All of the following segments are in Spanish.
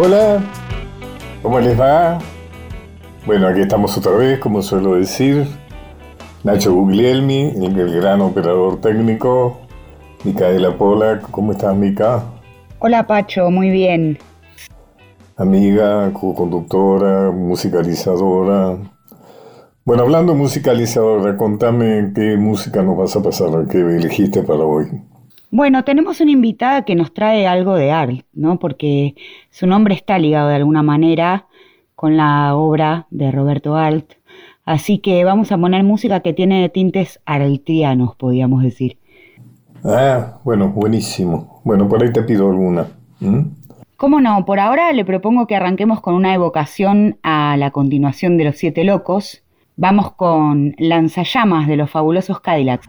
Hola, ¿cómo les va? Bueno, aquí estamos otra vez, como suelo decir. Nacho Guglielmi, el, gran operador técnico. Micaela Pola, ¿cómo estás, Mica? Hola, Pacho, muy bien. Amiga, co-conductora, musicalizadora. Bueno, hablando de musicalizadora, contame qué música nos vas a pasar, qué elegiste para hoy. Bueno, tenemos una invitada que nos trae algo de arte, ¿no? Porque su nombre está ligado de alguna manera con la obra de Roberto Alt. Así que vamos a poner música que tiene tintes araltrianos, podríamos decir. Ah, bueno, buenísimo. Bueno, por ahí te pido alguna. ¿Cómo no? Por ahora le propongo que arranquemos con una evocación a la continuación de Los Siete Locos. Vamos con Lanzallamas de los fabulosos Cadillacs.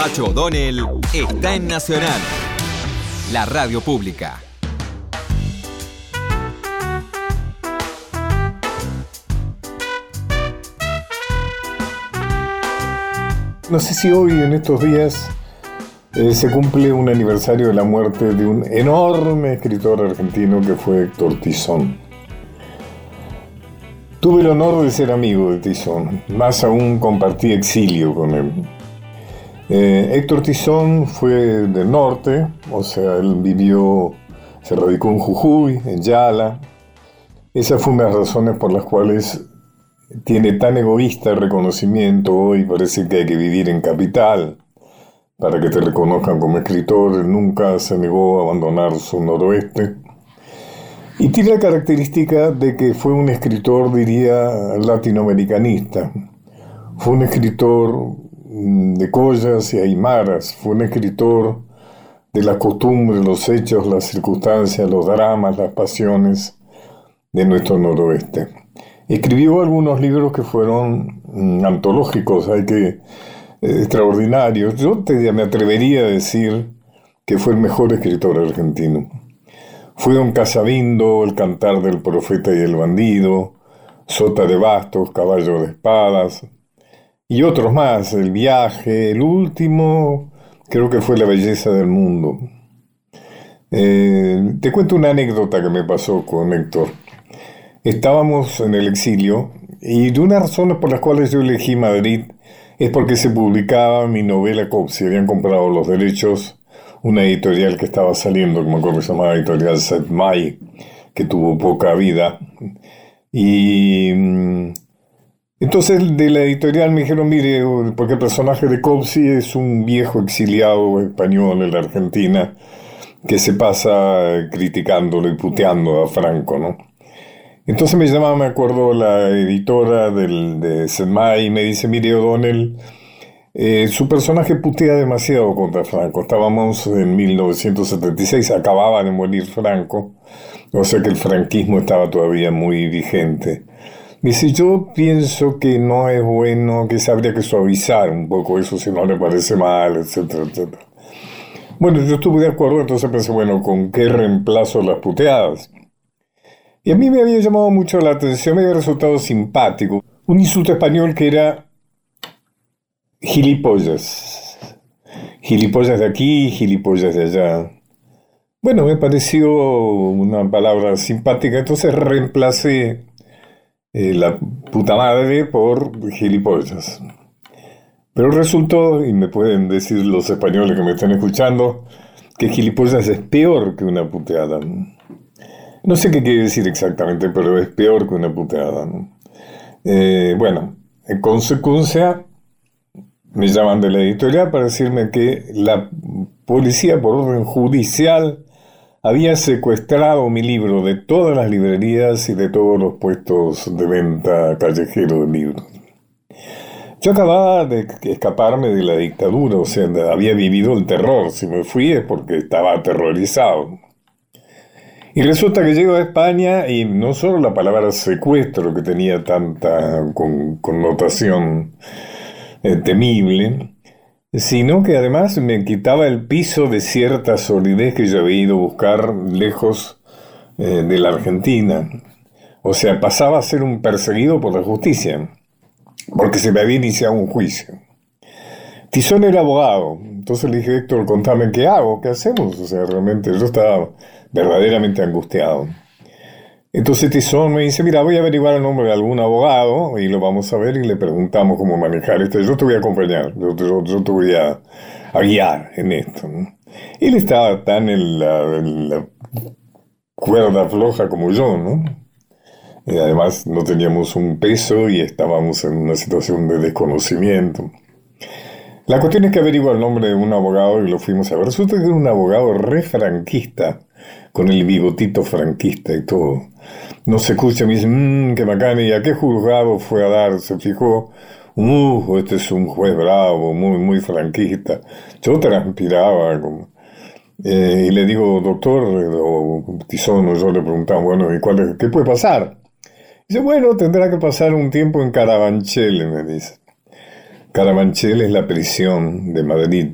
Pacho O'Donnell está en Nacional, la radio pública. No sé si hoy, en estos días, eh, se cumple un aniversario de la muerte de un enorme escritor argentino que fue Héctor Tizón. Tuve el honor de ser amigo de Tizón, más aún compartí exilio con él. Eh, Héctor Tizón fue del norte, o sea, él vivió, se radicó en Jujuy, en Yala. Esa fue una de las razones por las cuales tiene tan egoísta el reconocimiento hoy, parece que hay que vivir en capital para que te reconozcan como escritor, nunca se negó a abandonar su noroeste. Y tiene la característica de que fue un escritor, diría, latinoamericanista. Fue un escritor de Collas y Aymaras. Fue un escritor de las costumbres, los hechos, las circunstancias, los dramas, las pasiones de nuestro noroeste. Escribió algunos libros que fueron mm, antológicos, hay que eh, extraordinarios. Yo me atrevería a decir que fue el mejor escritor argentino. Fue Don Casabindo, El cantar del profeta y el bandido, Sota de bastos, Caballo de espadas, y otros más, El viaje, el último, creo que fue La belleza del mundo. Eh, te cuento una anécdota que me pasó con Héctor. Estábamos en el exilio y de unas razones por las cuales yo elegí Madrid es porque se publicaba mi novela Copsi. Habían comprado los derechos una editorial que estaba saliendo, que me acuerdo que se llamaba Editorial Set Mai, que tuvo poca vida. Y mm, entonces de la editorial me dijeron, mire, porque el personaje de Copsi es un viejo exiliado español en la Argentina que se pasa criticándolo y puteando a Franco, ¿no? Entonces me llamaba, me acuerdo, la editora del, de Senmai y me dice, mire O'Donnell, eh, su personaje putea demasiado contra Franco. Estábamos en 1976, acababa de morir Franco, o sea que el franquismo estaba todavía muy vigente. Dice, yo pienso que no es bueno, se habría que suavizar un poco eso si no le parece mal, etcétera, etcétera. Bueno, yo estuve de acuerdo, entonces pensé, bueno, ¿con qué reemplazo las puteadas? Y a mí me había llamado mucho la atención, me había resultado simpático. Un insulto español que era gilipollas. Gilipollas de aquí, gilipollas de allá. Bueno, me pareció una palabra simpática, entonces reemplacé eh, la puta madre por gilipollas. Pero resultó, y me pueden decir los españoles que me están escuchando, que gilipollas es peor que una puteada. No sé qué quiere decir exactamente, pero es peor que una puteada. Eh, bueno, en consecuencia, me llaman de la editorial para decirme que la policía, por orden judicial, había secuestrado mi libro de todas las librerías y de todos los puestos de venta callejero de libros. Yo acababa de escaparme de la dictadura, o sea, había vivido el terror. Si me fui es porque estaba aterrorizado. Y resulta que llego a España y no solo la palabra secuestro, que tenía tanta connotación eh, temible, sino que además me quitaba el piso de cierta solidez que yo había ido a buscar lejos eh, de la Argentina. O sea, pasaba a ser un perseguido por la justicia porque se me había iniciado un juicio. Tizón era abogado, entonces le dije, Héctor, contame qué hago, qué hacemos. O sea, realmente yo estaba verdaderamente angustiado. Entonces Tizón me dice, mira, voy a averiguar el nombre de algún abogado y lo vamos a ver y le preguntamos cómo manejar esto. Yo te voy a acompañar, yo, te voy a, guiar en esto. Él estaba tan en la cuerda floja como yo, ¿no? Y además no teníamos un peso y estábamos en una situación de desconocimiento. La cuestión es que averiguó el nombre de un abogado y lo fuimos a ver. Resulta que era un abogado re franquista, con el bigotito franquista y todo. No se escucha, me dice, mmm, qué bacán, ¿y a qué juzgado fue a dar? Se fijó, uh, este es un juez bravo, muy, muy franquista. Yo transpiraba como... Eh, y le digo, doctor, o Tizono, yo le preguntaba, bueno, ¿y cuál qué puede pasar? Dice, bueno, tendrá que pasar un tiempo en Carabanchel, me dice. Carabanchel es la prisión de Madrid.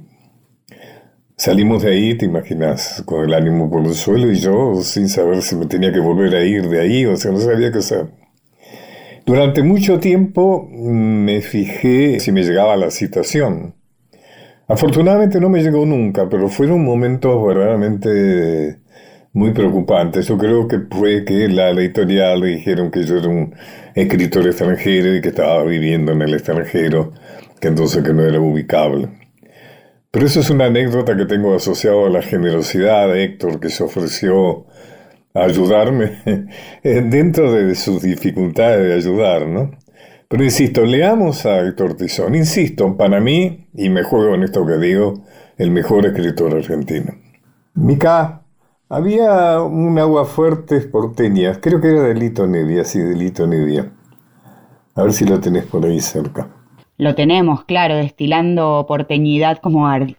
Salimos de ahí, te imaginas, con el ánimo por el suelo y yo sin saber si me tenía que volver a ir de ahí, o sea, no sabía qué hacer. Durante mucho tiempo me fijé si me llegaba la citación. Afortunadamente no me llegó nunca, pero fueron momentos verdaderamente muy preocupante. Yo creo que fue que la, editorial le dijeron que yo era un escritor extranjero y que estaba viviendo en el extranjero, que entonces que no era ubicable. Pero eso es una anécdota que tengo asociado a la generosidad de Héctor, que se ofreció a ayudarme dentro de sus dificultades de ayudar, ¿no? Pero insisto, leamos a Héctor Tizón. Insisto, para mí, y me juego en esto que digo, el mejor escritor argentino. Mica había un agua fuerte porteña, creo que era de Lito Nevia, sí, de Lito Nevia. A ver si lo tenés por ahí cerca. Lo tenemos, claro, destilando porteñidad como arte.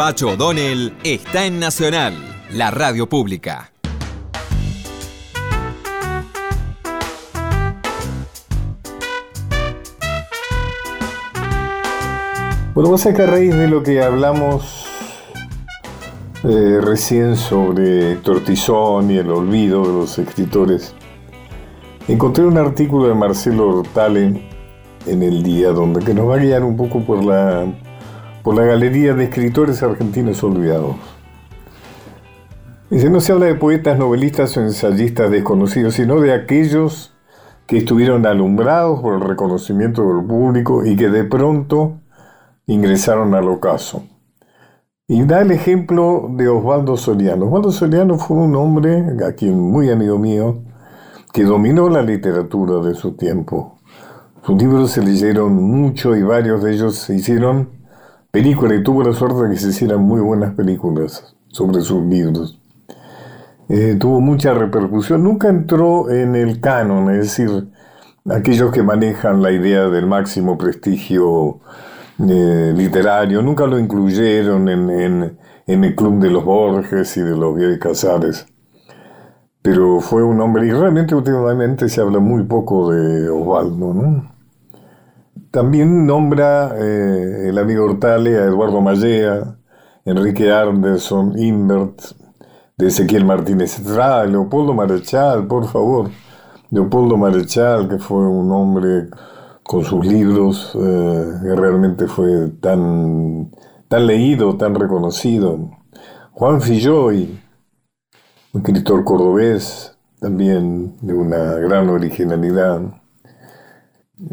Pacho O'Donnell está en Nacional, la radio pública. Bueno, vos sabés que a raíz de lo que hablamos eh, recién sobre Tortizón y el olvido de los escritores, encontré un artículo de Marcelo Hortale en el día donde que nos va a guiar un poco por la, por la galería de escritores argentinos olvidados. Dice, no se habla de poetas, novelistas o ensayistas desconocidos, sino de aquellos que estuvieron alumbrados por el reconocimiento del público y que de pronto ingresaron al ocaso. Y da el ejemplo de Osvaldo Soriano. Osvaldo Soriano fue un hombre, a quien muy amigo mío, que dominó la literatura de su tiempo. Sus libros se leyeron mucho y varios de ellos se hicieron películas y tuvo la suerte de que se hicieran muy buenas películas sobre sus libros. Eh, tuvo mucha repercusión, nunca entró en el canon, es decir, aquellos que manejan la idea del máximo prestigio eh, literario, nunca lo incluyeron en, el club de los Borges y de los Bioy Casares. Pero fue un hombre, y realmente últimamente se habla muy poco de Osvaldo, ¿no? También nombra eh, el amigo Hortale a Eduardo Mallea, Enrique Anderson, Invert, de Ezequiel Martínez Leopoldo Marechal, por favor. Leopoldo Marechal, que fue un hombre con sus libros eh, que realmente fue tan, tan leído, tan reconocido. Juan Filloy, un escritor cordobés, también de una gran originalidad.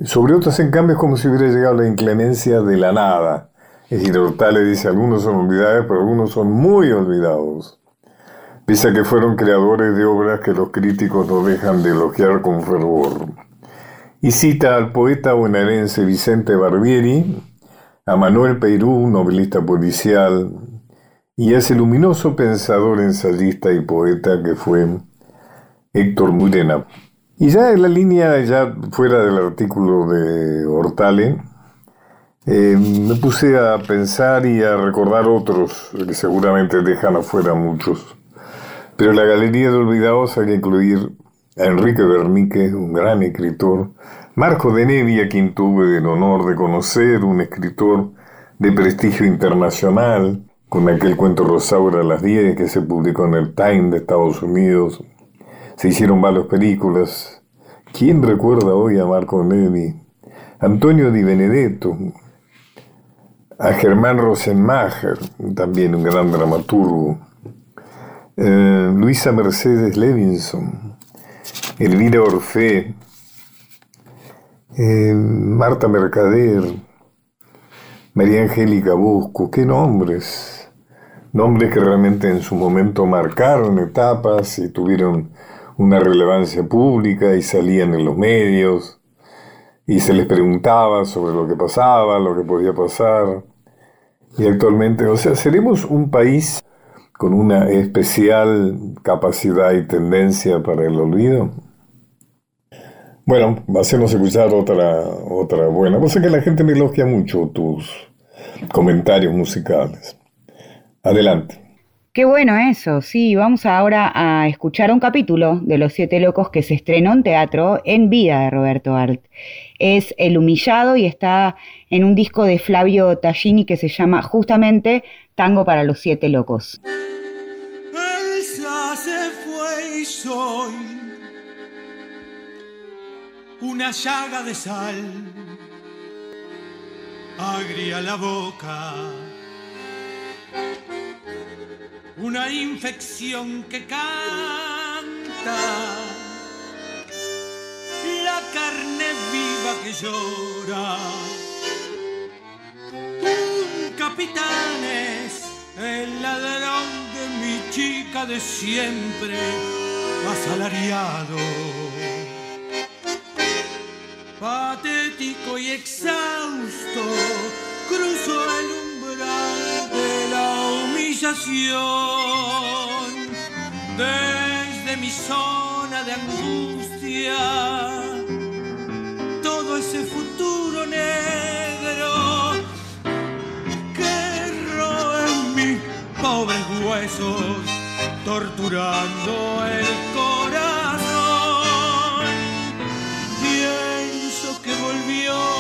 Sobre otros, en cambio, es como si hubiera llegado la inclemencia de la nada. Es decir, le dice, algunos son olvidados, pero algunos son muy olvidados. Pese a que fueron creadores de obras que los críticos no dejan de elogiar con fervor. Y cita al poeta bonaerense Vicente Barbieri, a Manuel Peirú, novelista policial, y a ese luminoso pensador, ensayista y poeta que fue Héctor Murena. Y ya en la línea, ya fuera del artículo de Hortale, eh, me puse a pensar y a recordar otros que seguramente dejan afuera muchos. Pero la galería de olvidados hay que incluir a Enrique Bernique, un gran escritor, Marco de Nevia, quien tuve el honor de conocer, un escritor de prestigio internacional, con aquel cuento Rosaura las 10 que se publicó en el Time de Estados Unidos. Se hicieron varias películas. ¿Quién recuerda hoy a Marco Nevi? Antonio Di Benedetto, a Germán Rosenmacher, también un gran dramaturgo, eh, Luisa Mercedes Levinson, Elvira Orfé, eh, Marta Mercader, María Angélica Busco, qué nombres, nombres que realmente en su momento marcaron etapas y tuvieron una relevancia pública y salían en los medios y se les preguntaba sobre lo que pasaba, lo que podía pasar. Y actualmente, o sea, seremos un país con una especial capacidad y tendencia para el olvido. Bueno, hacemos escuchar otra, otra buena. Sé que la gente me elogia mucho tus comentarios musicales. Adelante. Qué bueno eso, sí, vamos ahora a escuchar un capítulo de Los Siete Locos que se estrenó en teatro en vida de Roberto Art. Es El Humillado y está en un disco de Flavio Tallini que se llama justamente Tango para los Siete Locos. Elsa se fue y soy una llaga de sal, agria la boca, una infección que canta, la carne viva que llora. Un capitán es el ladrón de mi chica de siempre, asalariado patético y exhausto, cruzo el humillación. Desde mi zona de angustia, todo ese futuro negro que roe en mi huesos, torturando el corazón. Pienso que volvió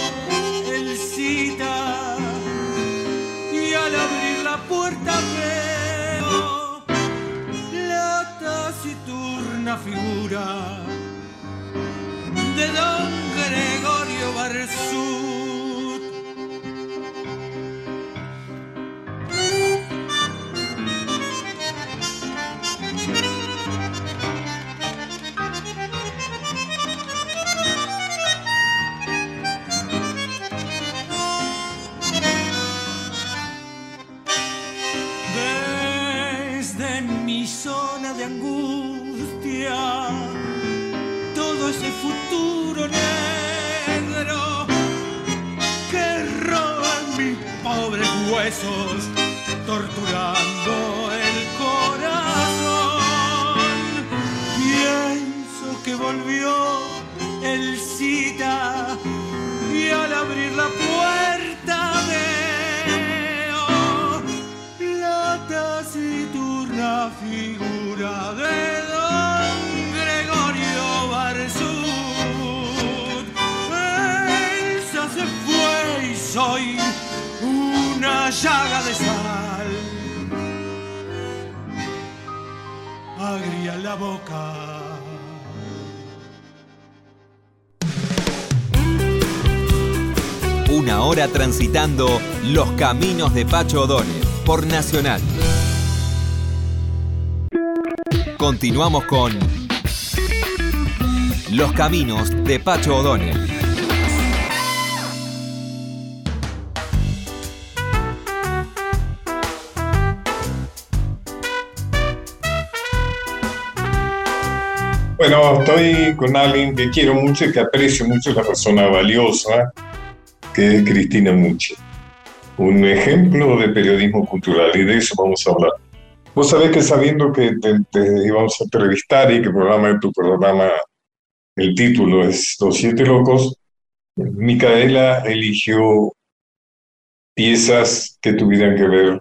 figura de don Gregorio Barzú. Torturando el corazón. Pienso que volvió el cita y al abrir la puerta veo la taciturna figura de don Gregorio Barzud. Elsa se fue y soy una llaga de sal. Agria la boca. Una hora transitando los caminos de Pacho O'Donnell por Nacional. Continuamos con Los caminos de Pacho O'Donnell. Bueno, estoy con alguien que quiero mucho y que aprecio mucho, la persona valiosa, que es Cristina Mucci. Un ejemplo de periodismo cultural y de eso vamos a hablar. Vos sabés que sabiendo que te, te íbamos a entrevistar y que el programa de tu programa, el título es Los Siete Locos, Micaela eligió piezas que tuvieran que ver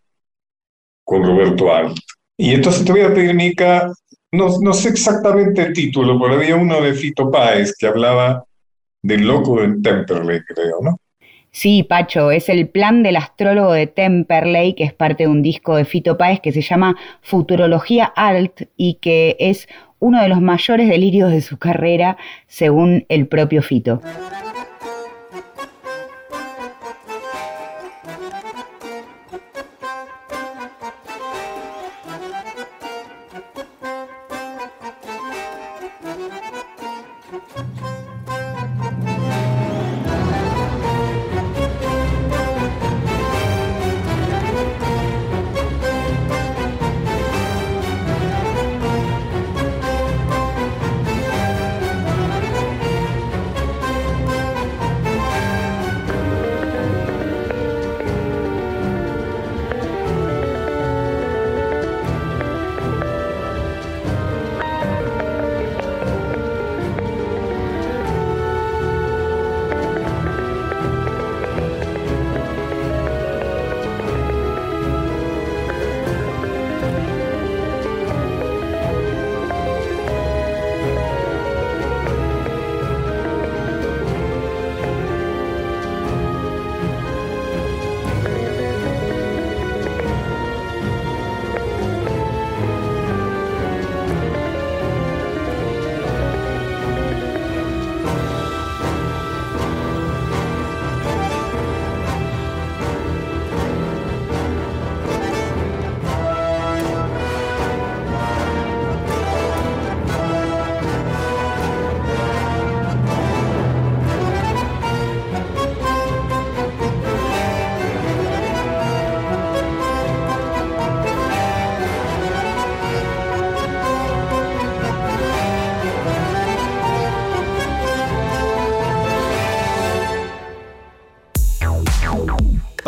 con Roberto Alt. Y entonces te voy a pedir, Mica, no, no sé exactamente el título, pero había uno de Fito Páez que hablaba del loco de Temperley, creo, ¿no? Sí, Pacho, es el plan del astrólogo de Temperley, que es parte de un disco de Fito Páez que se llama Futurología Alt y que es uno de los mayores delirios de su carrera, según el propio Fito.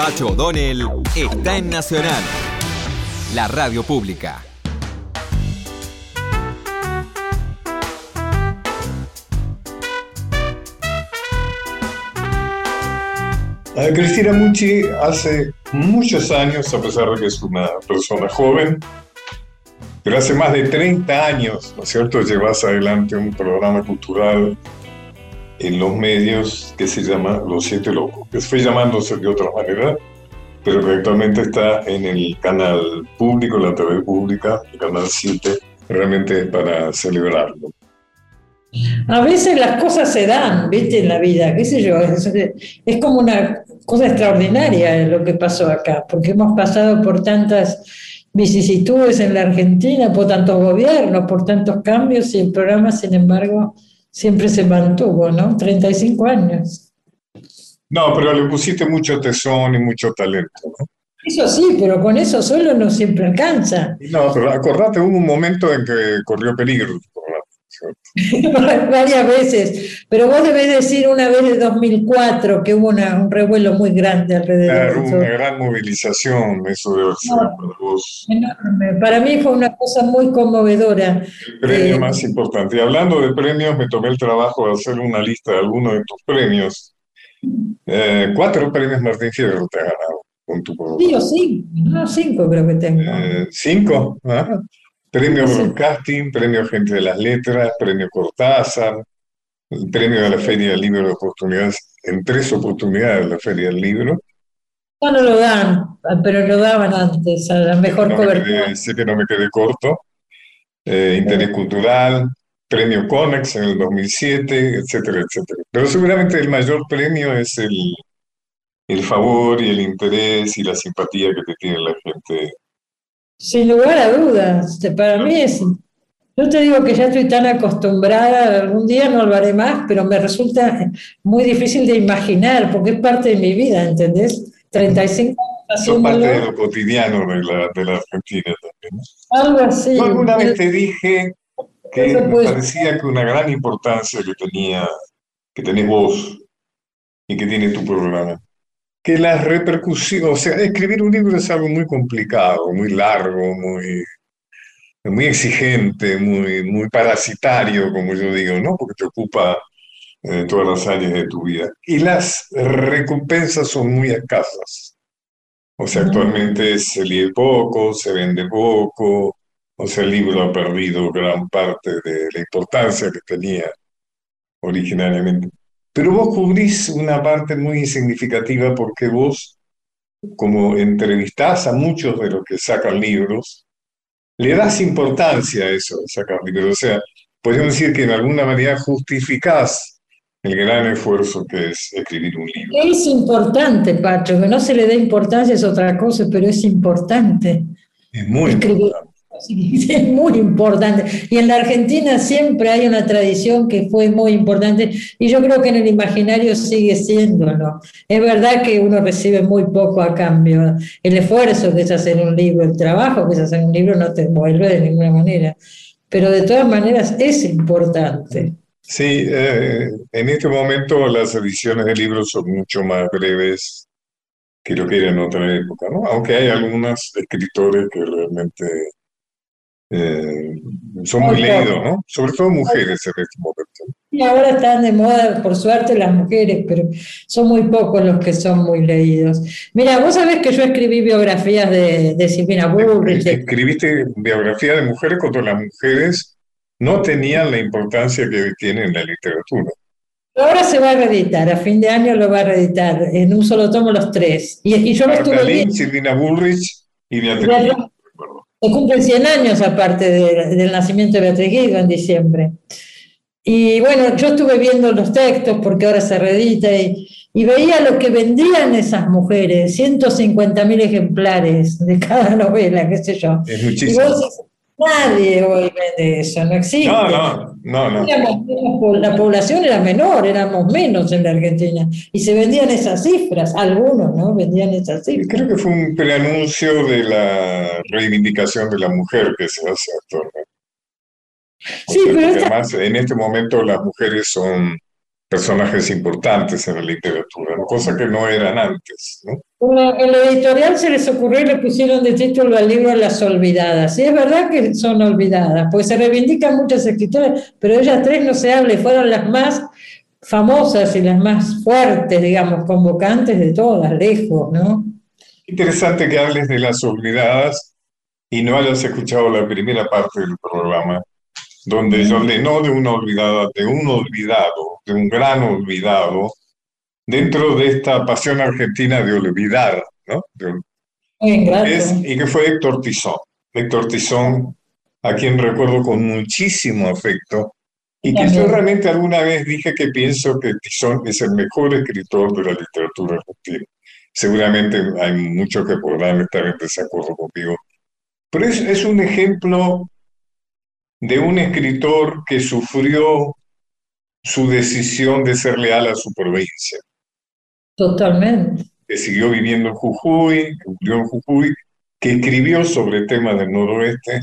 Pacho O'Donnell está en Nacional, la radio pública. Cristina Mucci hace muchos años, a pesar de que es una persona joven, Pero hace más de 30 años, ¿no es cierto?, llevas adelante un programa cultural en los medios que se llama Los Siete Locos, que fue llamándose de otra manera, pero que actualmente está en el canal público, la TV pública, el canal 7, realmente es para celebrarlo. A veces las cosas se dan, ¿viste? En la vida, qué sé yo, es, es como una cosa extraordinaria lo que pasó acá, porque hemos pasado por tantas vicisitudes en la Argentina, por tantos gobiernos, por tantos cambios, y el programa, sin embargo, siempre se mantuvo, ¿no? 35 años. No, pero le pusiste mucho tesón y mucho talento, ¿no? Eso sí, pero con eso solo no siempre alcanza. No, pero acordate, hubo un momento en que corrió peligro Varias veces, pero vos debés decir una vez de 2004 que hubo un revuelo muy grande alrededor. Claro, una gran movilización, eso debe ser para vos. Enorme. Para mí fue una cosa muy conmovedora. El premio eh, más importante. Y hablando de premios, me tomé el trabajo de hacer una lista de algunos de tus premios. Eh, cuatro premios Martín Fierro te ha ganado con tu programa. Sí, o cinco, no, cinco creo que tengo. Eh, ¿Cinco? ¿Ah? Premio Broadcasting, Premio Gente de las Letras, Premio Cortázar, el Premio de la Feria del Libro de Oportunidades, en tres oportunidades de la Feria del Libro. Ya no lo dan, pero lo daban antes, a la mejor cobertura. sé que no me quedé corto. Eh, interés Cultural, Premio Conex en el 2007, etcétera, etcétera. Pero seguramente el mayor premio es el, el favor y el interés y la simpatía que te tiene la gente sin lugar a dudas, para mí es... Yo te digo que ya estoy tan acostumbrada, algún día no lo haré más, pero me resulta muy difícil de imaginar, porque es parte de mi vida, ¿entendés? 35 años. Son parte de lo cotidiano de la, de la Argentina también. Algo así. Yo alguna vez te dije que me parecía que una gran importancia que tenía, que tenés vos y que tiene tu programa, que las repercusiones, o sea, escribir un libro es algo muy complicado, muy largo, muy, muy exigente, muy, muy parasitario, como yo digo, ¿no? Porque te ocupa eh, todas las áreas de tu vida. Y las recompensas son muy escasas. O sea, actualmente se lee poco, se vende poco, o sea, el libro ha perdido gran parte de la importancia que tenía originariamente. Pero vos cubrís una parte muy significativa porque vos, como entrevistás a muchos de los que sacan libros, le das importancia a eso de sacar libros. O sea, podríamos decir que en alguna manera justificás el gran esfuerzo que es escribir un libro. Es importante, Pacho, que no se le dé importancia es otra cosa, pero es importante. Es muy importante. Es muy importante. Y en la Argentina siempre hay una tradición que fue muy importante y yo creo que en el imaginario sigue siendo, ¿no? Es verdad que uno recibe muy poco a cambio. El esfuerzo que es hacer un libro, el trabajo que es hacer un libro no te vuelve de ninguna manera. Pero de todas maneras es importante. Sí, eh, en este momento las ediciones de libros son mucho más breves que lo que era en otra época, ¿no? Aunque hay algunos escritores que realmente eh, son muy leídos, ¿no? Sobre todo mujeres en este momento. Y ahora están de moda, por suerte, las mujeres, pero son muy pocos los que son muy leídos. Mira, vos sabés que yo escribí biografías de, de Silvina Bullrich. Escribiste biografías de mujeres cuando las mujeres no tenían la importancia que tienen en la literatura. Ahora se va a reeditar, a fin de año lo va a reeditar, en un solo tomo los tres. Y, yo lo estuve Silvina Bullrich y Beatriz. Se cumplen 100 años aparte del nacimiento de Beatriz Guido en diciembre. Y bueno, yo estuve viendo los textos porque ahora se reedita y, veía lo que vendían esas mujeres, 150 mil ejemplares de cada novela, qué sé yo. Es muchísimo. Nadie hoy vende eso, no existe. No, no, no. no. la población era menor, éramos menos en la Argentina. Y se vendían esas cifras, algunos, ¿no? Vendían esas cifras. Creo que fue un preanuncio de la reivindicación de la mujer que se hace actualmente. Sí, pero además en este momento las mujeres son personajes importantes en la literatura, cosa que no eran antes. ¿no? en la editorial se les ocurrió y le pusieron de título al libro Las Olvidadas. Y es verdad que son olvidadas, pues se reivindican muchas escritoras, pero ellas tres no se hablan, fueron las más famosas y las más fuertes, digamos, convocantes de todas, lejos, ¿no? Interesante que hables de Las Olvidadas, y no hayas escuchado la primera parte del programa, donde hablé no de una olvidada, de un olvidado, de un gran olvidado, dentro de esta pasión argentina de olvidar, ¿no? y que fue Héctor Tizón. Héctor Tizón, a quien recuerdo con muchísimo afecto, y que yo realmente alguna vez dije que pienso que Tizón es el mejor escritor de la literatura argentina. Seguramente hay muchos que podrán estar en desacuerdo conmigo, pero es, es un ejemplo de un escritor que sufrió su decisión de ser leal a su provincia. Totalmente. Que siguió viviendo en Jujuy, que murió en Jujuy, que escribió sobre temas del noroeste,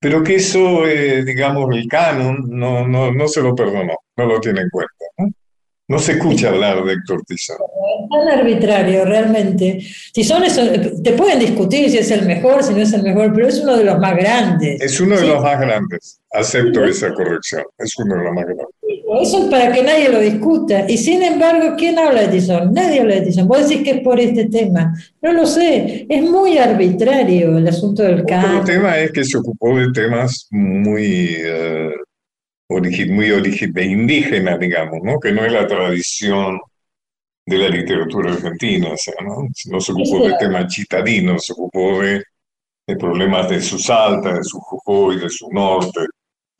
pero que eso, eh, digamos, el canon no, no, no se lo perdonó, no lo tiene en cuenta. No se escucha hablar de Héctor Tizón. Es tan arbitrario, realmente. Tizón es, te pueden discutir si es el mejor, si no es el mejor, pero es uno de los más grandes. Es uno de los más grandes. Acepto esa corrección. Es uno de los más grandes. Eso es para que nadie lo discuta. Y sin embargo, ¿quién habla de Tizón? Nadie habla de Tizón. Vos decís que es por este tema. No lo sé. Es muy arbitrario el asunto del campo. El tema es que se ocupó de temas muy... Eh, muy indígena, digamos, ¿no? que no es la tradición de la literatura argentina, o sea, ¿no? no se ocupó de temas chitadinos, se ocupó de, problemas de su Salta, de su Jujuy, de su norte.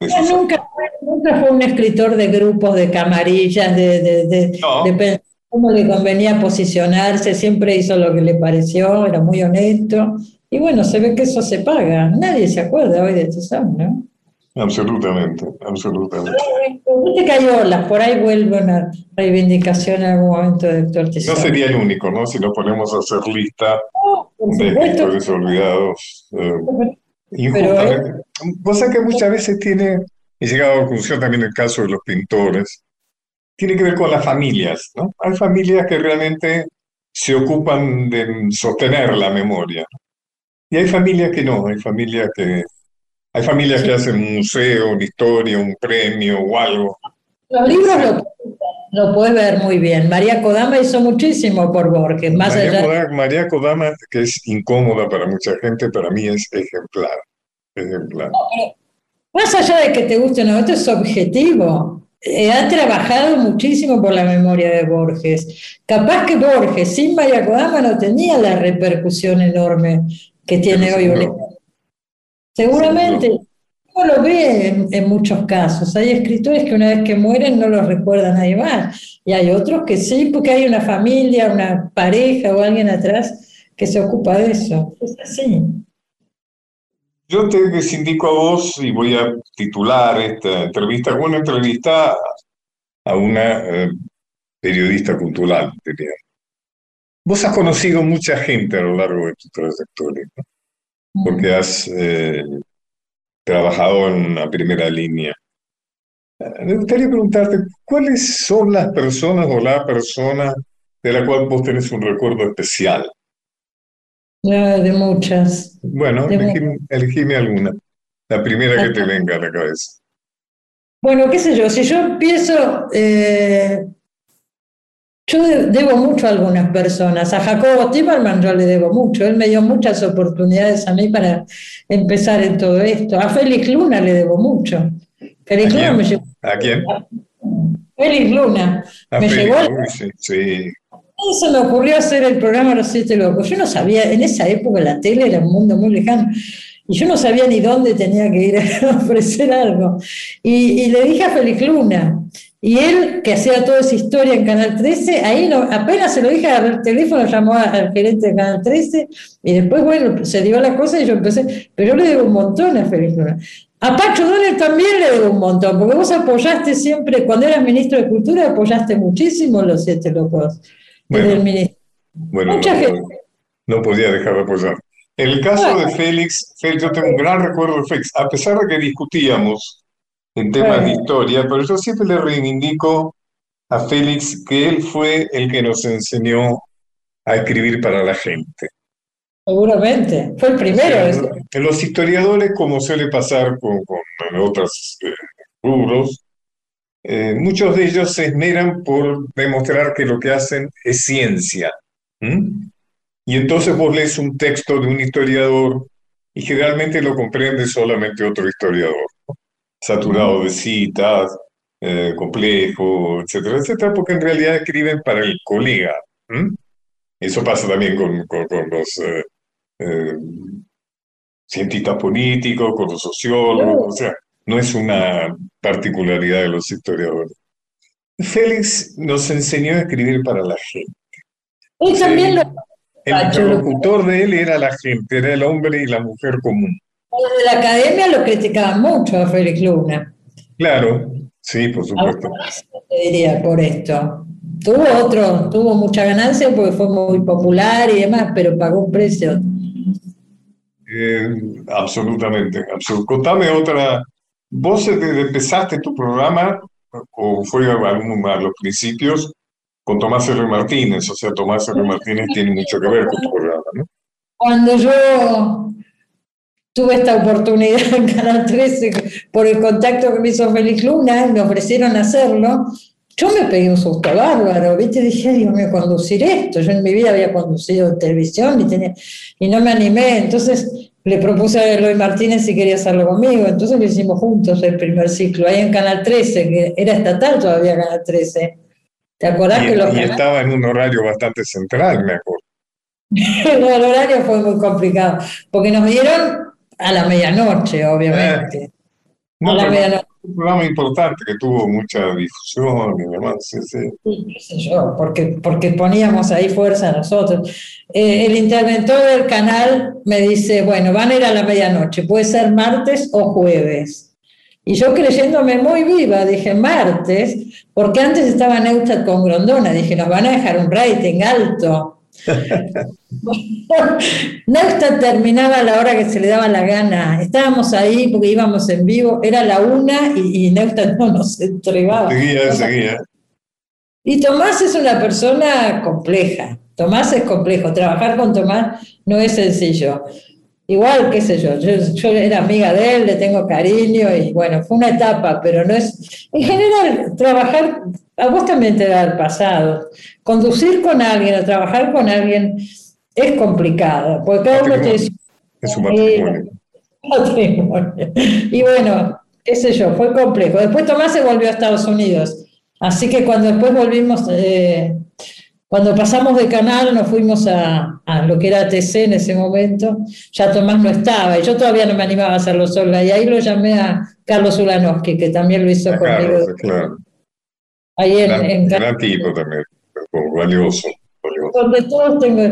nunca, nunca, fue un escritor de grupos, de camarillas, de, de, de, cómo le convenía posicionarse, siempre hizo lo que le pareció, era muy honesto. Y bueno, se ve que eso se paga. Nadie se acuerda hoy de Tizón, ¿no? Absolutamente, absolutamente. Viste que hay olas, por ahí vuelve una reivindicación en algún momento de Héctor No sería el único, ¿no? Si nos ponemos a hacer lista de escritores olvidados. Eh, injustamente. Vos que muchas veces tiene, he llegado a la conclusión también el caso de los pintores, tiene que ver con las familias, ¿no? Hay familias que realmente se ocupan de sostener la memoria. Y hay familias que no, hay familias que hay familias que hacen un museo, una historia, un premio o algo. Los libros lo, puedes ver muy bien. María Kodama hizo muchísimo por Borges. Más María, allá... Kodama, María Kodama, que es incómoda para mucha gente, para mí es ejemplar. ejemplar. más allá de que te guste o no, esto es objetivo. Eh, ha trabajado muchísimo por la memoria de Borges. Capaz que Borges sin María Kodama no tenía la repercusión enorme que tiene hoy. Seguramente uno lo ve en, muchos casos. Hay escritores que una vez que mueren no los recuerda nadie más. Y hay otros que sí, porque hay una familia, una pareja o alguien atrás que se ocupa de eso. Es así. Yo te indico a vos y voy a titular esta entrevista con una entrevista a una eh, periodista cultural, diría. Vos has conocido mucha gente a lo largo de tu trayectoria. ¿no? Porque has eh, trabajado en la primera línea. Eh, me gustaría preguntarte, ¿cuáles son las personas o la persona de la cual vos tenés un recuerdo especial? de muchas. Bueno, elegime, alguna. La primera que te venga a la cabeza. Bueno, qué sé yo, si yo empiezo, eh, yo debo mucho a algunas personas. A Jacobo Timmerman yo le debo mucho. Él me dio muchas oportunidades a mí para empezar en todo esto. A Félix Luna le debo mucho. Félix Luna me llevó. ¿A quién? Félix Luna. me llevó. Sí, sí. Se me ocurrió hacer el programa Los Siete Locos. Yo no sabía, en esa época la tele era un mundo muy lejano. Y yo no sabía ni dónde tenía que ir a ofrecer algo. Y, y le dije a Félix Luna, y él, que hacía toda esa historia en Canal 13, ahí apenas se lo dije al teléfono, llamó al gerente de Canal 13 y después, bueno, se dio la cosa y yo empecé, pero yo le debo un montón a Félix Luna. A Pacho Donner también le debo un montón, porque vos apoyaste siempre, cuando eras ministro de Cultura, apoyaste muchísimo los siete locos. Bueno, bueno Mucha no, gente. no podía dejar de apoyar. En el caso de Félix, Félix, yo tengo un gran recuerdo de Félix, a pesar de que discutíamos en temas de historia, pero yo siempre le reivindico a Félix que él fue el que nos enseñó a escribir para la gente. Seguramente, fue el primero. los historiadores, como suele pasar con, con otros eh, rubros, eh, muchos de ellos se esmeran por demostrar que lo que hacen es ciencia. Y entonces vos lees un texto de un historiador y generalmente lo comprende solamente otro historiador, saturado de citas, eh, complejo, etcétera, etcétera, porque en realidad escriben para el colega. Eso pasa también con, los eh, eh, cientistas políticos, con los sociólogos, o sea, no es una particularidad de los historiadores. Félix nos enseñó a escribir para la gente. Y también lo... El interlocutor de él era la gente, era el hombre y la mujer común. De la academia lo criticaban mucho a Félix Luna. Claro, sí, por supuesto. diría por esto. Tuvo otro, tuvo mucha ganancia porque fue muy popular y demás, pero pagó un precio. Eh, absolutamente, Contame otra. ¿Vos empezaste tu programa o fue a, los principios con Tomás R. Martínez? O sea, Tomás R. Martínez tiene mucho que ver con tu programa, ¿no? Cuando yo tuve esta oportunidad en Canal 13 por el contacto que me hizo Félix Luna y me ofrecieron hacerlo, yo me pegué un susto bárbaro, ¿viste? Dije, Dios mío, conducir esto. Yo en mi vida había conducido televisión y, tenía, y no me animé. Entonces le propuse a Eloy Martínez si quería hacerlo conmigo. Entonces lo hicimos juntos el primer ciclo, ahí en Canal 13, que era estatal todavía Canal 13. ¿Te acordás que los Y estaba en un horario bastante central, me acuerdo. el horario fue muy complicado, porque nos dieron a la medianoche, obviamente. Eh, no, Un programa importante que tuvo mucha difusión y demás, sí, sí. qué sé yo, porque, porque poníamos ahí fuerza nosotros. Eh, el interventor del canal me dice, bueno, van a ir a la medianoche, puede ser martes o jueves. Y yo creyéndome muy viva, dije martes, porque antes estaba Neustadt con Grondona, dije, nos van a dejar un rating alto. Neustadt terminaba a la hora que se le daba la gana. Estábamos ahí porque íbamos en vivo, era la una y, y Neustadt no nos entregaba. Seguía, seguía. Y Tomás es una persona compleja. Tomás es complejo. Trabajar con Tomás no es sencillo. Igual, qué sé yo, yo, era amiga de él, le tengo cariño y bueno, fue una etapa, pero no es... En general, trabajar, a vos también te da el pasado. Conducir con alguien o trabajar con alguien es complicado, porque cada uno te Es un matrimonio. Y bueno, qué sé yo, fue complejo. Después Tomás se volvió a Estados Unidos. Así que cuando después volvimos, eh, cuando pasamos de canal, nos fuimos a, lo que era TC en ese momento, ya Tomás no estaba, y yo todavía no me animaba a hacerlo sola, y ahí lo llamé a Carlos Ulanowski, que también lo hizo conmigo. Carlos, claro. Ahí en, gran, tipo también, valioso. Donde todos tengo,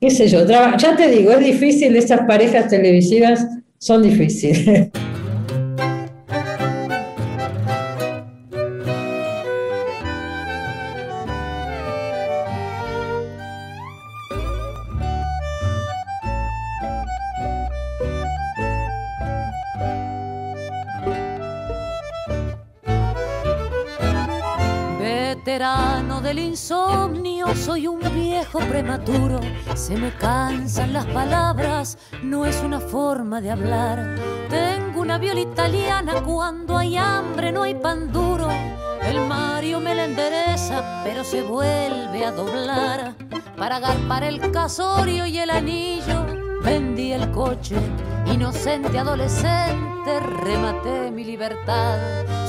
qué sé yo, ya te digo, es difícil, estas parejas televisivas son difíciles. insomnio, soy un viejo prematuro. Se me cansan las palabras, no es una forma de hablar. Tengo una viola italiana, cuando hay hambre no hay pan duro. El Mario me la endereza, pero se vuelve a doblar. Para agarpar el casorio y el anillo, vendí el coche, inocente adolescente, rematé mi libertad.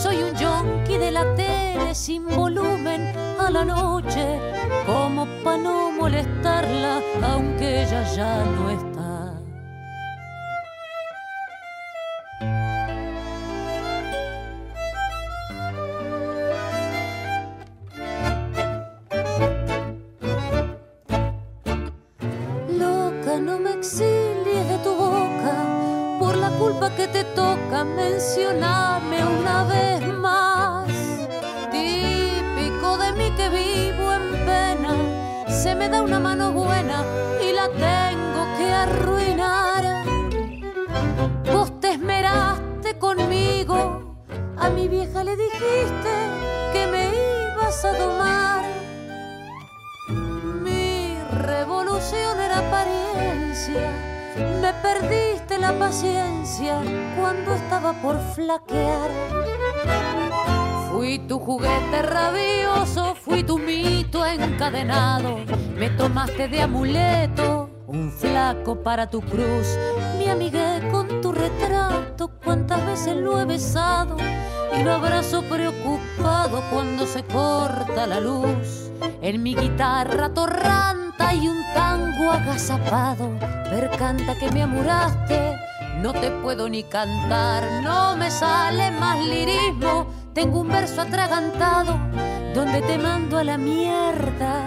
Soy un yonki de la tele sin volumen a la noche, como para no molestarla, aunque ella ya no está. se me da una mano buena y la tengo que arruinar. Vos te esmeraste conmigo, a mi vieja le dijiste que me ibas a domar. Mi revolución era apariencia, me perdiste la paciencia cuando estaba por flaquear. Fui tu juguete rabioso, fui tu mito encadenado. Me tomaste de amuleto, un flaco para tu cruz. Me amigué con tu retrato, cuántas veces lo he besado y lo abrazo preocupado cuando se corta la luz. En mi guitarra torranta y un tango agazapado, ver canta que me amuraste, no te puedo ni cantar, no me sale más lirismo, tengo un verso atragantado donde te mando a la mierda,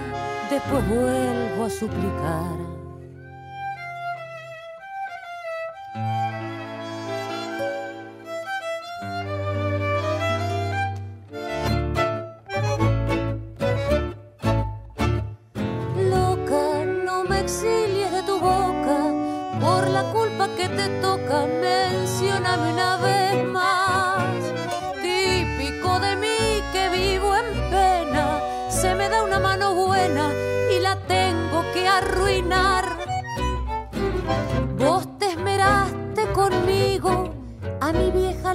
después vuelvo a suplicar.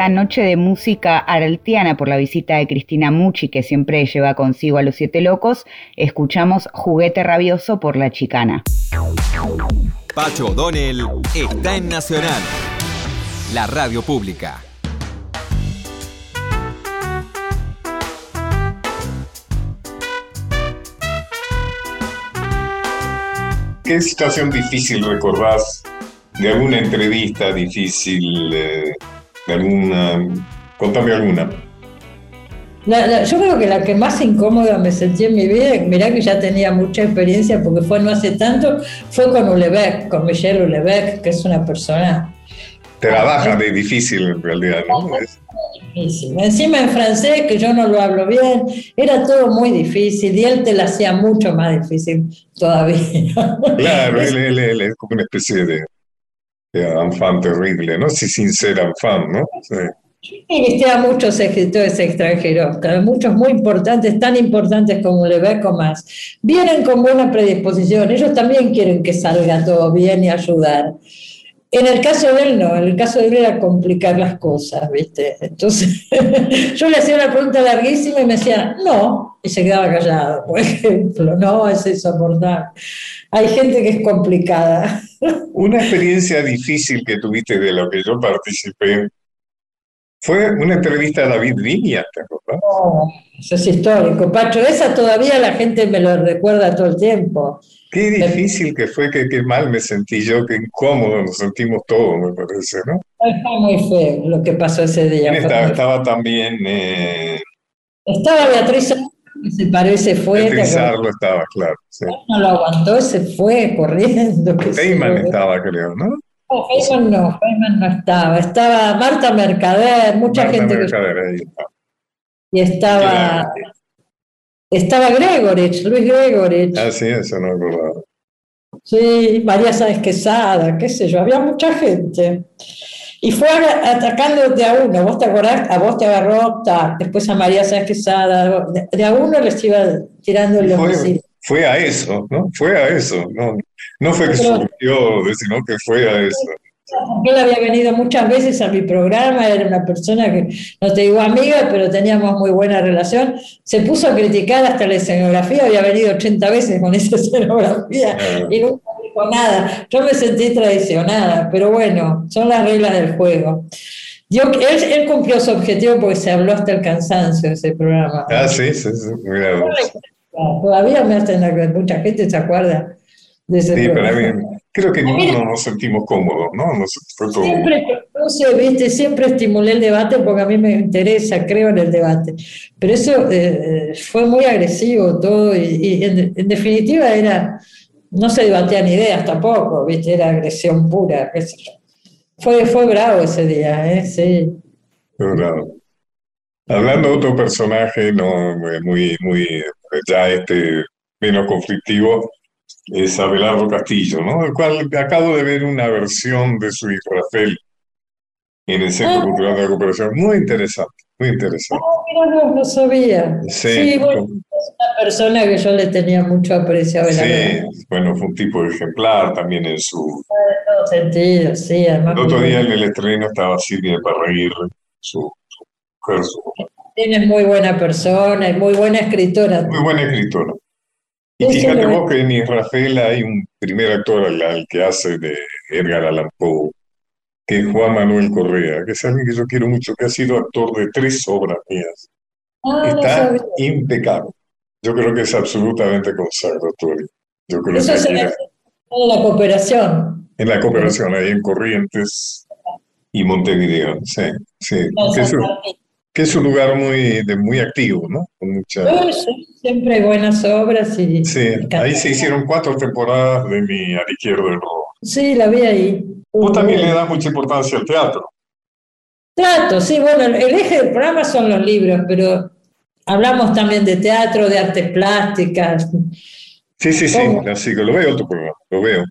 esta noche de música araltiana por la visita de Cristina Mucci, que siempre lleva consigo a los siete locos, escuchamos Juguete Rabioso por la Chicana. Pacho O'Donnell está en Nacional, la radio pública. ¿Qué situación difícil recordás de alguna entrevista difícil? Eh, alguna, contame alguna. yo creo que la que más incómoda me sentí en mi vida, mirá que ya tenía mucha experiencia porque fue no hace tanto, fue con Ulebeck, con Michelle Ulebeck, que es una persona... Te la baja de difícil en realidad, ¿no? Difícil. Encima en francés, que yo no lo hablo bien, era todo muy difícil y él te la hacía mucho más difícil todavía. Claro, él, él es como una especie de enfant terrible, ¿no? Si sin ser ¿no? Sí. Viste a muchos escritores extranjeros, muchos muy importantes, tan importantes como Lebec o más, vienen con buena predisposición, ellos también quieren que salga todo bien y ayudar. En el caso de él no, en el caso de él era complicar las cosas, ¿viste? Entonces yo le hacía una pregunta larguísima y me decía, no, y se quedaba callado, por ejemplo, no, es insoportable. Hay gente que es complicada. Una experiencia difícil que tuviste de lo que yo participé fue una entrevista a David Viña, ¿te acuerdas? Oh, eso es histórico, Pacho. Esa todavía la gente me lo recuerda todo el tiempo. Qué difícil que fue, qué, qué mal me sentí yo, qué incómodo nos sentimos todos, me parece, ¿no? Fue muy feo lo que pasó ese día. Estaba, también... Eh, estaba Beatriz se paró y se fue. Estaba, claro. No lo aguantó, se fue corriendo. Feynman estaba, creo, ¿no? No, Feynman no, Feynman no estaba. Estaba Marta Mercader, mucha gente. Mercader, ahí estaba. Y estaba... Estaba Gregorich, Luis Gregorich. Ah, sí, eso no acordaba. Sí, María Sáenz Quesada, qué sé yo, había mucha gente. Y fue atacando de a uno, vos te acordás, a vos te agarró, después a María Sáenz Quesada, de, a uno les iba tirando el fue, fue a eso, ¿no? Fue a eso, no, no fue que surgió, sino que fue a eso. Él había venido muchas veces a mi programa, era una persona que, no te digo amiga, pero teníamos muy buena relación. Se puso a criticar hasta la escenografía, había venido 80 veces con esa escenografía. Y nunca nada. Yo me sentí traicionada, pero bueno, son las reglas del juego. Yo, él, cumplió su objetivo porque se habló hasta el cansancio ese programa. Ah, sí, sí, sí. Todavía me hacen mucha gente se acuerda de ese sí, programa. Creo que ninguno nos sentimos cómodos, ¿no? Siempre, ¿viste? siempre estimulé el debate porque a mí me interesa, creo en el debate. Pero eso eh, fue muy agresivo todo y, en, definitiva era, no se debatían ideas tampoco, ¿viste? Era agresión pura, Fue, fue bravo ese día, ¿eh? Sí. Fue bravo. Hablando de otro personaje no, muy, muy ya este menos conflictivo, es Abelardo Castillo, ¿no? El cual acabo de ver una versión de su hijo Rafael en el Centro Ah. Cultural de la Cooperación. Muy interesante, muy interesante. Mira, no, no sabía. Sí, bueno, es una persona que yo le tenía mucho aprecio sí, bueno, fue un tipo ejemplar también en su... En todo sentido, sí, además. El otro día en el estreno estaba Silvia Parraguirre, su, su mujer, su- Tienes muy buena persona y muy buena escritora. muy buena escritora. Y fíjate lo vos que en Israel hay un primer actor al, al que hace de Edgar Allan Poe, que es Juan Manuel Correa, que es alguien que yo quiero mucho, que ha sido actor de tres obras mías. Ah, Está impecable. Yo creo que es absolutamente consagratorio. Yo creo Eso que se hace en la cooperación. en la cooperación, ahí en Corrientes y Montevideo, sí, sí, que es, un, Martín. que es un lugar muy, de, muy activo, ¿no? Con mucha, Oh, sí, siempre hay buenas obras y, sí, y ahí se hicieron cuatro temporadas de mi A la izquierda del rojo. Sí, la vi ahí. Vos también le das mucha importancia al teatro. Trato, sí, bueno, el eje del programa son los libros, pero hablamos también de teatro, de artes plásticas. Sí, sí, sí, así que lo veo tu programa, lo veo,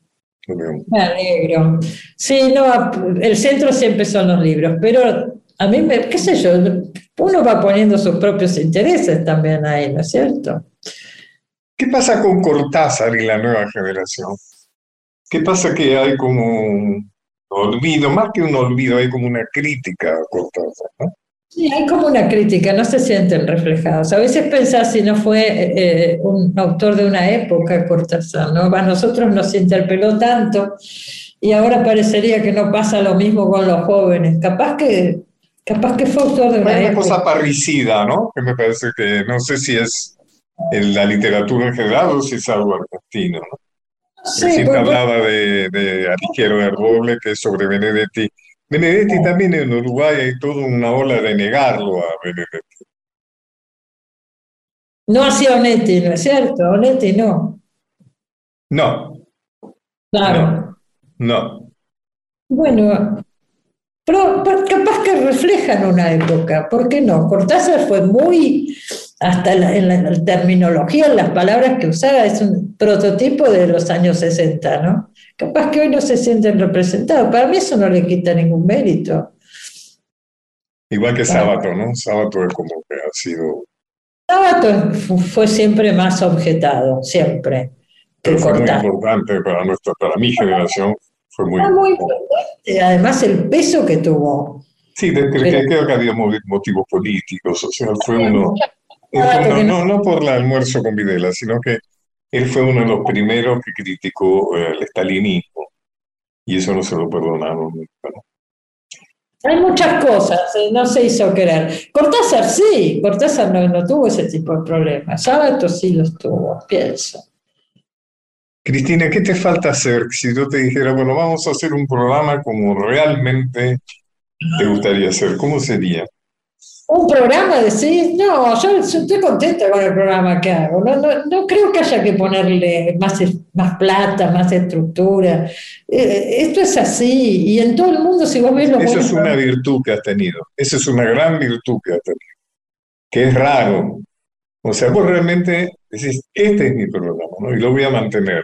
lo veo. Me alegro. Sí, no, el centro siempre son los libros, pero a mí, me, qué sé yo, uno va poniendo sus propios intereses también ahí, ¿no es cierto? ¿Qué pasa con Cortázar y la nueva generación? ¿Qué pasa que hay como un olvido, más que un olvido, hay como una crítica a Cortázar, ¿no? Sí, hay como una crítica, no se sienten reflejados. A veces pensás si no fue eh, un autor de una época, Cortázar, ¿no? A nosotros nos interpeló tanto y ahora parecería que no pasa lo mismo con los jóvenes. Capaz que, capaz que fue autor de una una época. cosa parricida, ¿no? Que me parece que no sé si es en la literatura en general o si es algo argentino, ¿no? Sí, Recién pues, hablaba de, de Alighiero de Roble, que es sobre Benedetti. Benedetti también en Uruguay hay toda una ola de negarlo a Benedetti. no hacía Onetti, ¿no es cierto? Onetti no. No, Claro. no. Bueno, pero, pero capaz que reflejan una época, ¿por qué no? Cortázar fue muy, hasta la- en la terminología, en las palabras que usaba, es un prototipo de los años 60, ¿no? Capaz que hoy no se sienten representados. Para mí eso no le quita ningún mérito. Igual que. Sábato, ¿no? Sábato es como que ha sido, Sábato fu- fue siempre más objetado, siempre, pero fue muy importante para nuestra, para mi generación, fue muy Fue muy importante. además el peso que tuvo. Sí, de- creo, que- creo que había motivos políticos, o sea, fue uno, fue uno- no, no por el almuerzo con Videla, sino que él fue uno de los primeros que criticó eh, el estalinismo, y eso no se lo perdonaron nunca, ¿no? Hay muchas cosas, eh, no se hizo querer. Cortázar sí, Cortázar no, no tuvo ese tipo de problemas. Sábato sí los tuvo, pienso. Cristina, ¿qué te falta hacer si yo te dijera, bueno, vamos a hacer un programa como realmente te gustaría hacer? ¿Cómo sería? Un programa, decís, no, yo, yo estoy contenta con el programa que hago. No, no, no creo que haya que ponerle más, plata, más estructura. Eh, esto es así, y en todo el mundo, si vos ves los Eso es una virtud que has tenido, esa es una gran virtud que has tenido, que es raro. O sea, vos realmente decís, este es mi programa, ¿no? Y lo voy a mantener.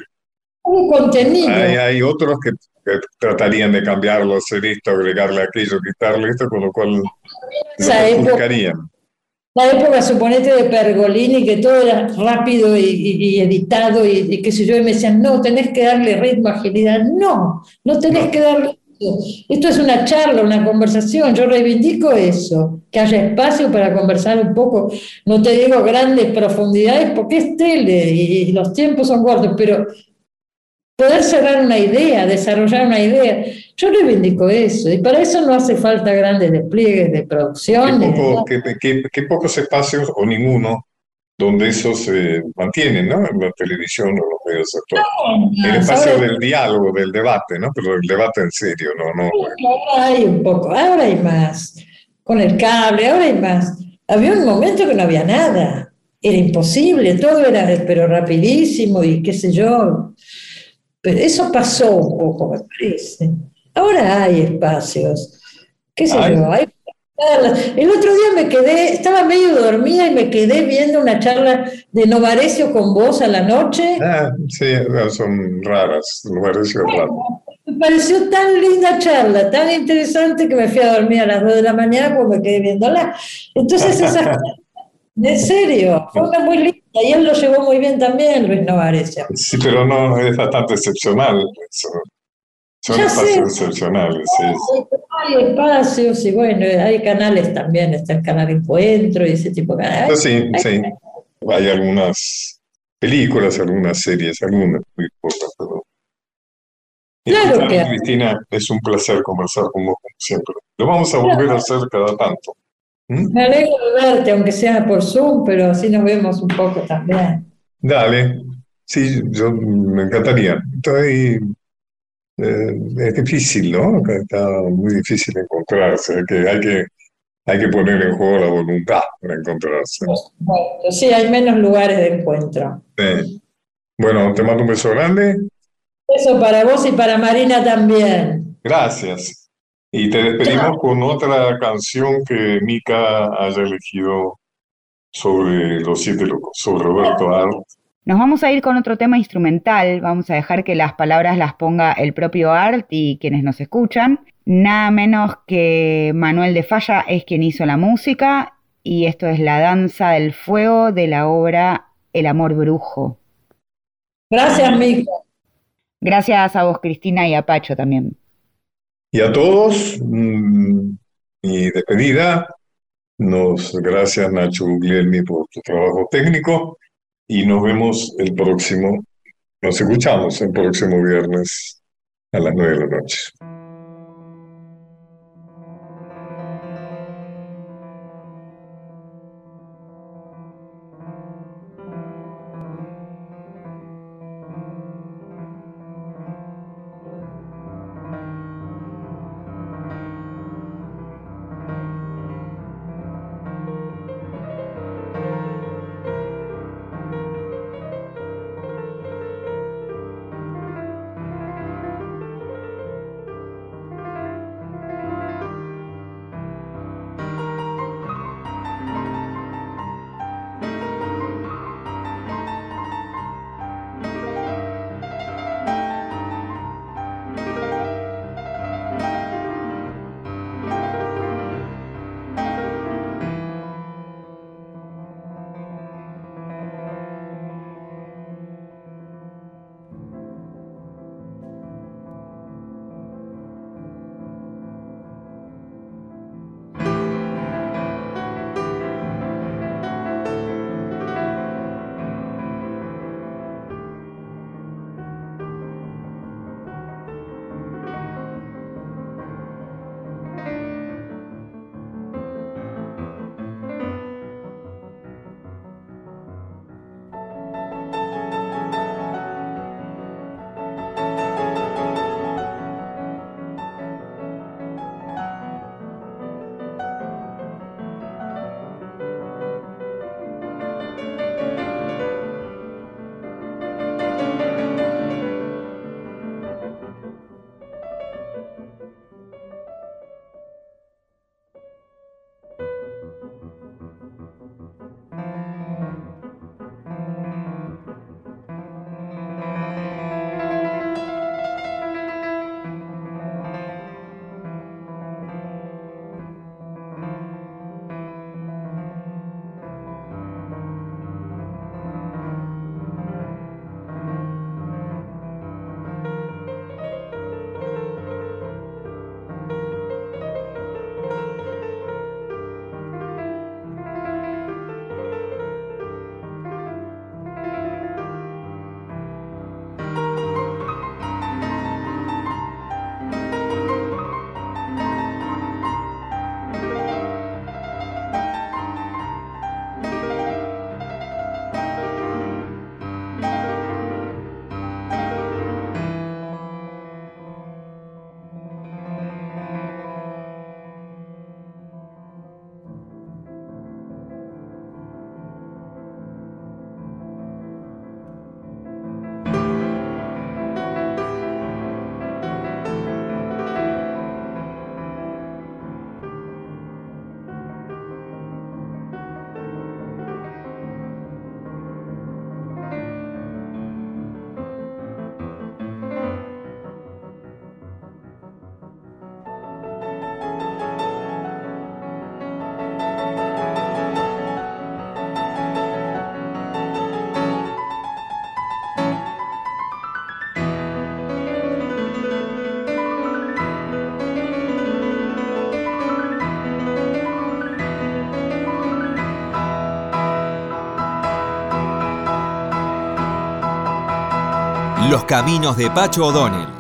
Un contenido. Hay, hay otros que, que tratarían de cambiarlo, hacer esto, agregarle aquello, quitarle esto, con lo cual Esa época-. La época, suponete, de Pergolini, que todo era rápido y, y- y editado y, y qué sé yo, y me decían, no, tenés que darle ritmo, agilidad. No, no tenés No. que darle. Esto es una charla, una conversación. Yo reivindico eso, que haya espacio para conversar un poco. No te digo grandes profundidades porque es tele y, y los tiempos son cortos, pero poder cerrar una idea, desarrollar una idea. Yo reivindico eso y para eso no hace falta grandes despliegues de Qué, producciones. poco- ¿no? qué- qué- qué pocos espacios o ninguno donde eso se mantiene, ¿no? En la televisión o los medios actuales. El Ah, espacio ¿sabes? del diálogo, del debate, ¿no? Pero el debate en serio, no, no. Ahora hay un poco, ahora hay más. Con el cable, ahora hay más. Había un momento que no había nada. Era imposible, todo era pero rapidísimo y qué sé yo. Pero eso pasó un poco, me parece. Ahora hay espacios. ¿Qué sé Hay. yo? Hay, El otro día me quedé, estaba medio dormida y me quedé viendo una charla de Novarecio con vos a la noche. Ah, sí, son raras, Novarecio es raro. Me pareció tan linda charla, tan interesante que me fui a dormir a las 2 de la mañana porque me quedé viéndola. Entonces, esa, en serio, fue una muy linda y él lo llevó muy bien también, Luis Novarecio. Sí, pero no es bastante excepcional. Son espacios excepcionales. Sí. Hay espacios y bueno, hay canales también, está el canal Encuentro y ese tipo de canales. Sí, sí. Hay algunas películas, algunas series, algunas muy pocas, pero. Claro que. Cristina, es un placer conversar con vos como siempre. Lo vamos a volver a hacer cada tanto. ¿Mm? Me alegro de verte, aunque sea por Zoom, pero así nos vemos un poco también. Dale. Sí, yo me encantaría. Estoy eh, es difícil, ¿no? Está muy difícil encontrarse, que hay que hay que poner en juego la voluntad para encontrarse. Sí, hay menos lugares de encuentro. Bueno, te mando un beso grande. Beso para vos y para Marina también. Gracias. Y te despedimos con otra canción que Mica haya elegido sobre los siete locos, sobre Roberto Art. Nos vamos a ir con otro tema instrumental, vamos a dejar que las palabras las ponga el propio Art y quienes nos escuchan. Nada menos que Manuel de Falla es quien hizo la música y esto es la danza del fuego de la obra El amor brujo. Gracias, Mico. Gracias a vos, Cristina, y a Pacho también. Y a todos, mm, mi despedida. Nos gracias Nacho Guglielmi por tu trabajo técnico y nos vemos el próximo, nos escuchamos el próximo viernes a las nueve de la noche. Caminos de Pacho O'Donnell.